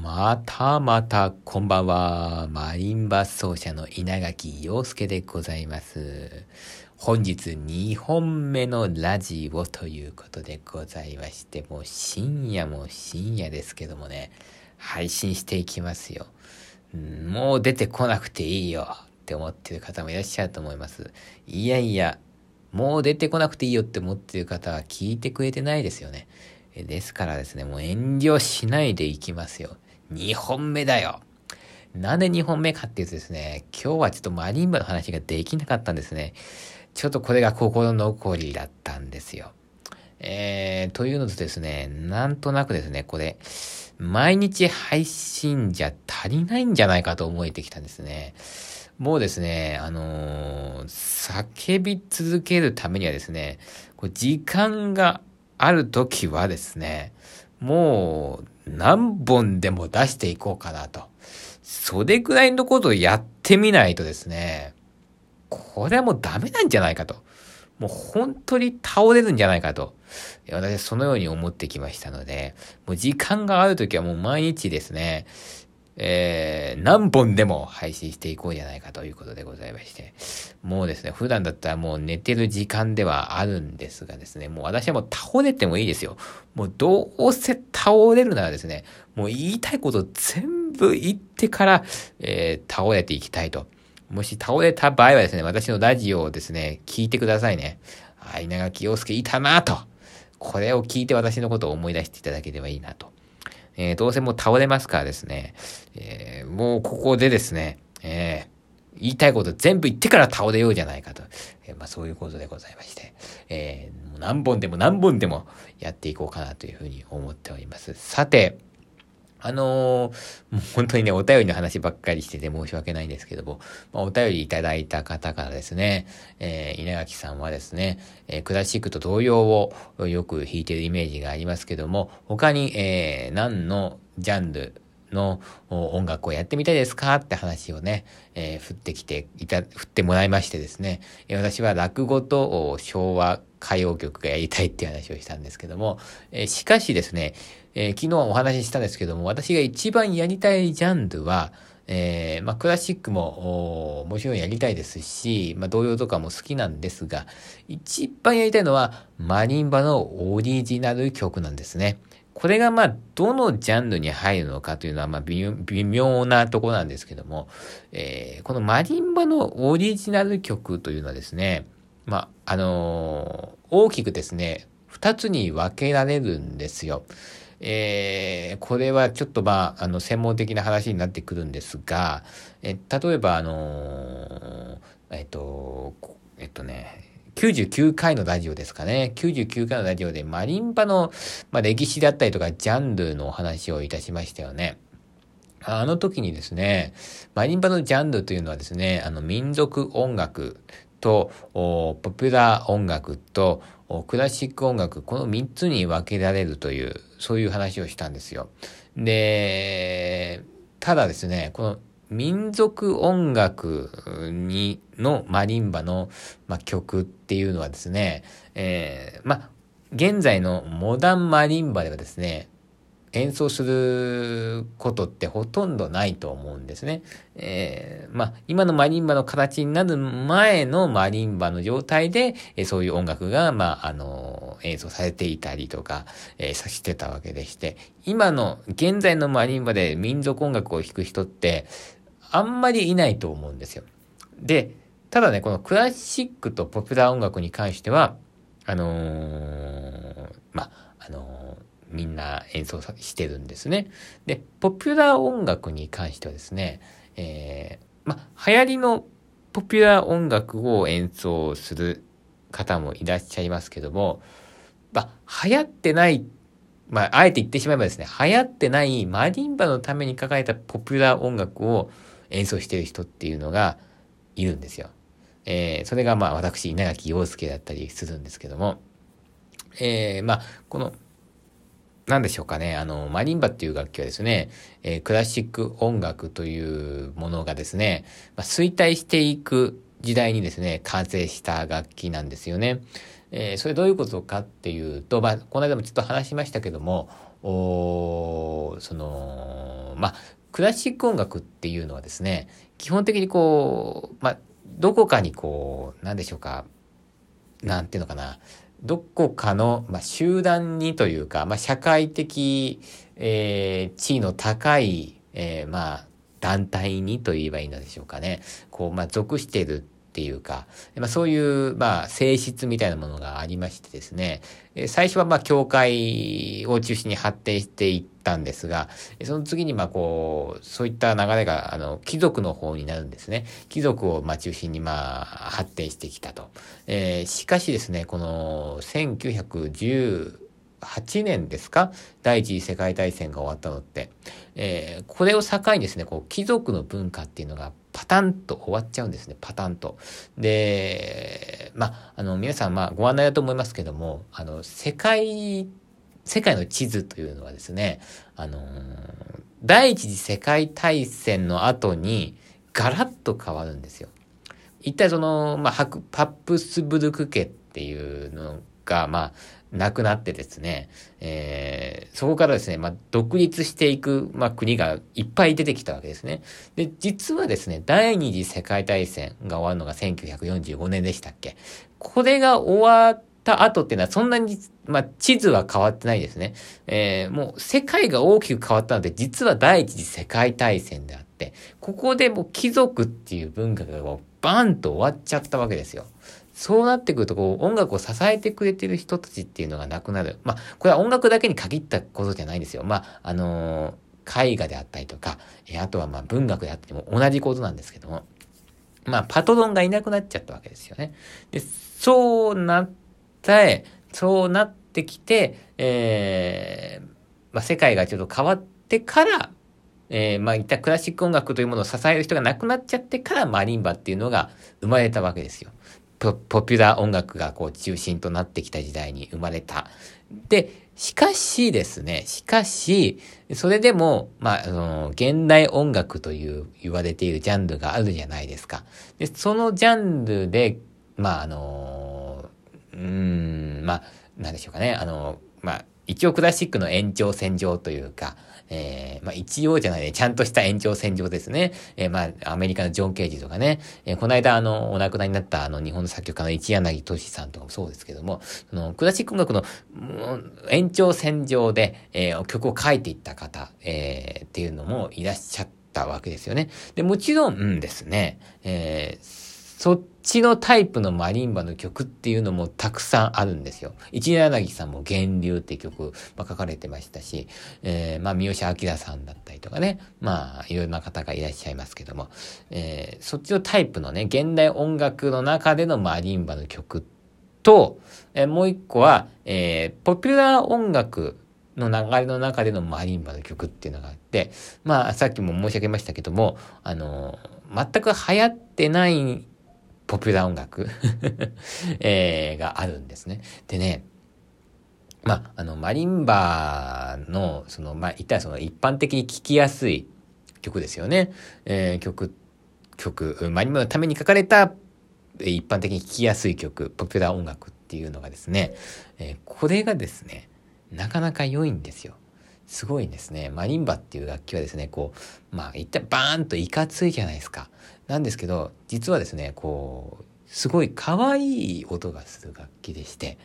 またまたこんばんは。マリンバ奏者の稲垣陽介でございます。本日2本目のラジオということでございまして、もう深夜も深夜ですけどもね、配信していきますよ。もう出てこなくていいよって思ってる方もいらっしゃると思います。いやいや、もう出てこなくていいよって思ってる方は聞いてくれてないですよね。ですからですね、もう遠慮しないでいきますよ。2本目だよ。なんで2本目かっていうとですね、今日はちょっとマリンバの話ができなかったんですね。ちょっとこれが心残りだったんですよ。えー、というのとですね、なんとなくですね、これ、毎日配信じゃ足りないんじゃないかと思えてきたんですね。もうですね、あのー、叫び続けるためにはですね、こう時間がある時はですね、もう何本でも出していこうかなと。それぐらいのことをやってみないとですね、これはもうダメなんじゃないかと。もう本当に倒れるんじゃないかと。私はそのように思ってきましたので、もう時間があるときはもう毎日ですね、えー、何本でも配信していこうじゃないかということでございまして、もうですね、普段だったらもう寝てる時間ではあるんですがですね、もう私はもう倒れてもいいですよ。もうどうせ倒れるならですね、もう言いたいこと全部言ってから、えー、倒れていきたいと。もし倒れた場合はですね、私のラジオをですね、聞いてくださいね。あ、稲垣陽介いたなと。これを聞いて私のことを思い出していただければいいなと。えー、どうせもう倒れますからですね、えー、もうここでですね、えー、言いたいこと全部言ってから倒れようじゃないかと。え、まあそういうことでございまして、えー、何本でも何本でもやっていこうかなというふうに思っております。さて、あのー、もう本当にね、お便りの話ばっかりしてて申し訳ないんですけども、まあ、お便りいただいた方からですね、えー、稲垣さんはですね、えー、クラシックと同様をよく弾いてるイメージがありますけども、他に、えー、何のジャンルの音楽をやってみたいですかって話をね、えー、振ってきていた、振ってもらいましてですね、私は落語と昭和歌謡曲がやりたいっていう話をしたんですけども、えー、しかしですね、えー、昨日お話ししたんですけども、私が一番やりたいジャンルは、えー、まあ、クラシックも、もちろんやりたいですし、まあ、童謡とかも好きなんですが、一番やりたいのは、マリンバのオリジナル曲なんですね。これがまあ、どのジャンルに入るのかというのは、まあ微、微妙なところなんですけども、えー、このマリンバのオリジナル曲というのはですね、まあ、あのー、大きくですね、二つに分けられるんですよ。えー、これはちょっとまあ、あの、専門的な話になってくるんですが、え例えば、あのー、えっと、えっとね、99回のラジオですかね。99回のラジオでマリンバの、まあ、歴史だったりとかジャンルのお話をいたしましたよね。あの時にですね、マリンバのジャンルというのはですね、あの民族音楽と、ポピュラー音楽と、クラシック音楽、この3つに分けられるという、そういう話をしたんですよ。で、ただですね、この民族音楽に、のマリンバの、ま、曲っていうのはですね、えー、まあ、現在のモダンマリンバではですね、演奏することってほとんどないと思うんですね。えー、まあ、今のマリンバの形になる前のマリンバの状態で、えー、そういう音楽が、まあ、あのー、演奏されていたりとか、えー、さしてたわけでして、今の、現在のマリンバで民族音楽を弾く人って、あんまりいないと思うんですよ。で、ただね、このクラシックとポピュラー音楽に関しては、あのー、まあ、あのーみんな演奏してるんですね。で、ポピュラー音楽に関してはですね、えー、ま、流行りのポピュラー音楽を演奏する方もいらっしゃいますけども、ま流行ってない、まあ、あえて言ってしまえばですね、流行ってないマリンバのために書かれたポピュラー音楽を演奏してる人っていうのがいるんですよ。えー、それがまあ私、稲垣陽介だったりするんですけども、えー、ま、この何でしょうかね、あの、マリンバっていう楽器はですね、えー、クラシック音楽というものがですね、まあ、衰退していく時代にですね、完成した楽器なんですよね。えー、それどういうことかっていうと、まあ、この間もちょっと話しましたけども、おその、まあ、クラシック音楽っていうのはですね、基本的にこう、まあ、どこかにこう、なんでしょうか、なんていうのかな、どこかの、まあ、集団にというか、まあ、社会的、えー、地位の高い、えー、まあ、団体にと言えばいいのでしょうかね。こう、まあ、属しているっていうか、まあ、そういう、まあ、性質みたいなものがありましてですね、最初は、まあ、教会を中心に発展していったんですが、その次に、まあ、こう、そういった流れが、あの、貴族の方になるんですね。貴族を、まあ、中心に、まあ、発展してきたと。えー、しかしですね、この、1910、8年ですか？第一次世界大戦が終わったのって。えー、これを境にですね、こう、貴族の文化っていうのがパタンと終わっちゃうんですね、パタンと。で、まあ、の、皆さん、ま、ご案内だと思いますけども、あの、世界、世界の地図というのはですね、あの第一次世界大戦の後に、ガラッと変わるんですよ。一体その、まあ、ハップスブルク家っていうのが、まあ、なくなってですね、えー、そこからですね、まあ、独立していく、まあ、国がいっぱい出てきたわけですね。で、実はですね、第二次世界大戦が終わるのが1945年でしたっけこれが終わった後っていうのはそんなに、まあ、地図は変わってないですね。えー、もう世界が大きく変わったので、実は第一次世界大戦であって、ここでもう貴族っていう文化がバンと終わっちゃったわけですよ。そうなってくると、こう、音楽を支えてくれてる人たちっていうのがなくなる。まあ、これは音楽だけに限ったことじゃないんですよ。まあ、あのー、絵画であったりとか、えあとはまあ文学であっても同じことなんですけども、まあ、パトロンがいなくなっちゃったわけですよね。で、そうなったえ、そうなってきて、えー、まあ、世界がちょっと変わってから、えー、まあ、いったクラシック音楽というものを支える人が亡くなっちゃってからマリンバっていうのが生まれたわけですよ。ポピュラー音楽がこう中心となってきた時代に生まれた。で、しかしですね、しかし、それでも、まあ、あの、現代音楽という言われているジャンルがあるじゃないですか。で、そのジャンルで、まあ、あの、うん、まあ、なんでしょうかね、あの、まあ、一応クラシックの延長線上というか、えー、まあ一応じゃないね、ちゃんとした延長線上ですね。えー、まあアメリカのジョン・ケージとかね、えー、この間あの、お亡くなりになったあの日本の作曲家の一柳俊さんとかもそうですけども、そのクラシック音楽の延長線上で、えー、曲を書いていった方、えー、っていうのもいらっしゃったわけですよね。で、もちろんですね、えーそっちのタイプのマリンバの曲っていうのもたくさんあるんですよ。一柳さんも源流って曲、まあ、書かれてましたし、えー、まあ、三好明さんだったりとかね、まあ、いろんな方がいらっしゃいますけども、えー、そっちのタイプのね、現代音楽の中でのマリンバの曲と、えー、もう一個は、えー、ポピュラー音楽の流れの中でのマリンバの曲っていうのがあって、まあ、さっきも申し上げましたけども、あの、全く流行ってないポピュラー音楽 えー、があるんですね。でね、まあ、の、マリンバの、その、まあ、言ったらその一般的に聴きやすい曲ですよね。えー、曲、曲、マリンバのために書かれた一般的に聴きやすい曲、ポピュラー音楽っていうのがですね、えー、これがですね、なかなか良いんですよ。すごいんですね。マリンバっていう楽器はですね、こう、まあ、一体バーンといかついじゃないですか。なんですけど、実はですね、こう、すごい可愛い音がする楽器でして、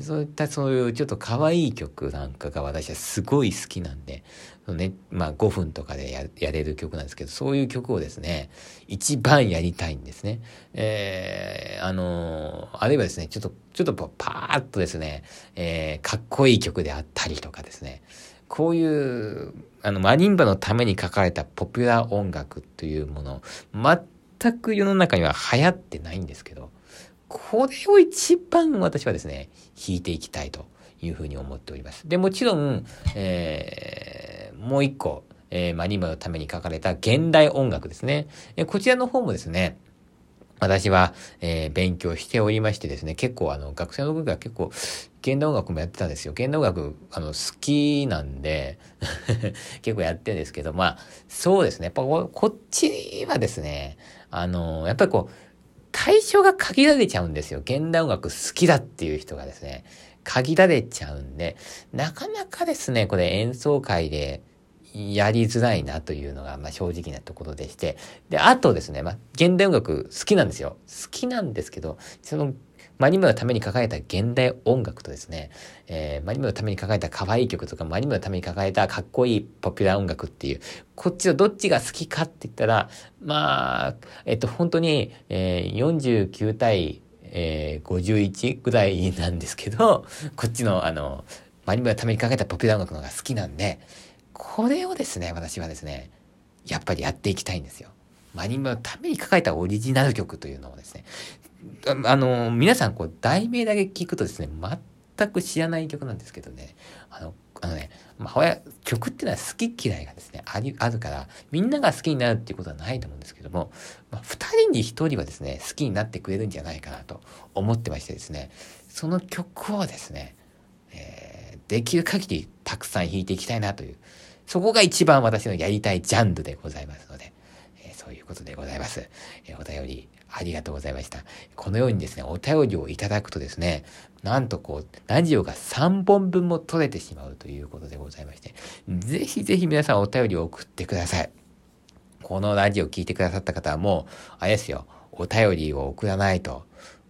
そういったそういうちょっと可愛い曲なんかが私はすごい好きなんで、ね、まあ5分とかでややれる曲なんですけど、そういう曲をですね、一番やりたいんですね。えー、あの、あるいはですね、ちょっと、ちょっとパーッとですね、えー、かっこいい曲であったりとかですね、こういう、あの、マリンバのために書かれたポピュラー音楽というもの、全く世の中には流行ってないんですけど、これを一番私はですね、弾いていきたいというふうに思っております。で、もちろん、えー、もう一個、えー、マリンバのために書かれた現代音楽ですね。えこちらの方もですね、私は、えー、勉強しておりましてですね、結構あの、学生の時は結構、現代音楽もやってたんですよ。現代音楽、あの、好きなんで 結構やってるんですけど、まあ、そうですね。やっぱこっちはですね、あの、やっぱりこう、対象が限られちゃうんですよ。現代音楽好きだっていう人がですね、限られちゃうんで、なかなかですね、これ演奏会でやりづらいなというのが、まあ、正直なところでして。で、あとですね、まあ、現代音楽好きなんですよ。好きなんですけど、その、マリムのために書かれた現代音楽とですね、えー、マリムのために書かれた可愛い曲とか、マリムのために書かれたかっこいいポピュラー音楽っていう、こっちのどっちが好きかって言ったら、まあ、えっと、本当に、えー、49対、えー、51ぐらいなんですけど、こっちの、あの、マリムのために書かれたポピュラー音楽の方が好きなんで、これをですね、私はですね、やっぱりやっていきたいんですよ。マニムのために書かれたオリジナル曲というのをですね、あの、皆さん、こう、題名だけ聞くとですね、全く知らない曲なんですけどね、あの、あのね、まあ、曲っていうのは好き嫌いがですね、あり、あるから、みんなが好きになるっていうことはないと思うんですけども、まあ、二人に一人はですね、好きになってくれるんじゃないかなと思ってましてですね、その曲をですね、えー、できる限りたくさん弾いていきたいなという、そこが一番私のやりたいジャンルでございますので、えー、そういうことでございます。えー、お便りありがとうございました。このようにですね、お便りをいただくとですね、なんとこう、ラジオが3本分も取れてしまうということでございまして、ぜひぜひ皆さんお便りを送ってください。このラジオ聞いてくださった方はもう、あれですよ、お便りを送らないと、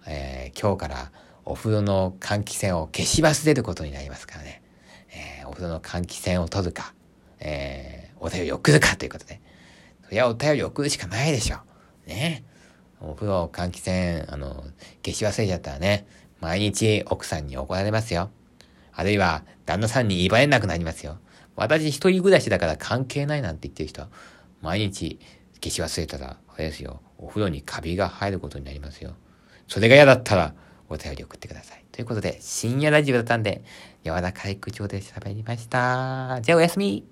えー、今日からお風呂の換気扇を消し忘れることになりますからね。えー、お風呂の換気扇を取るか、えー、お便りを送るかということで。そりゃお便りを送るしかないでしょう。ね。お風呂、換気扇、あの、消し忘れちゃったらね、毎日奥さんに怒られますよ。あるいは、旦那さんに言われなくなりますよ。私一人暮らしだから関係ないなんて言ってる人は、毎日消し忘れたら、あれですよ、お風呂にカビが入ることになりますよ。それが嫌だったら、お便り送ってください。ということで、深夜ラジオだったんで、柔らかい口調で喋りました。じゃあおやすみ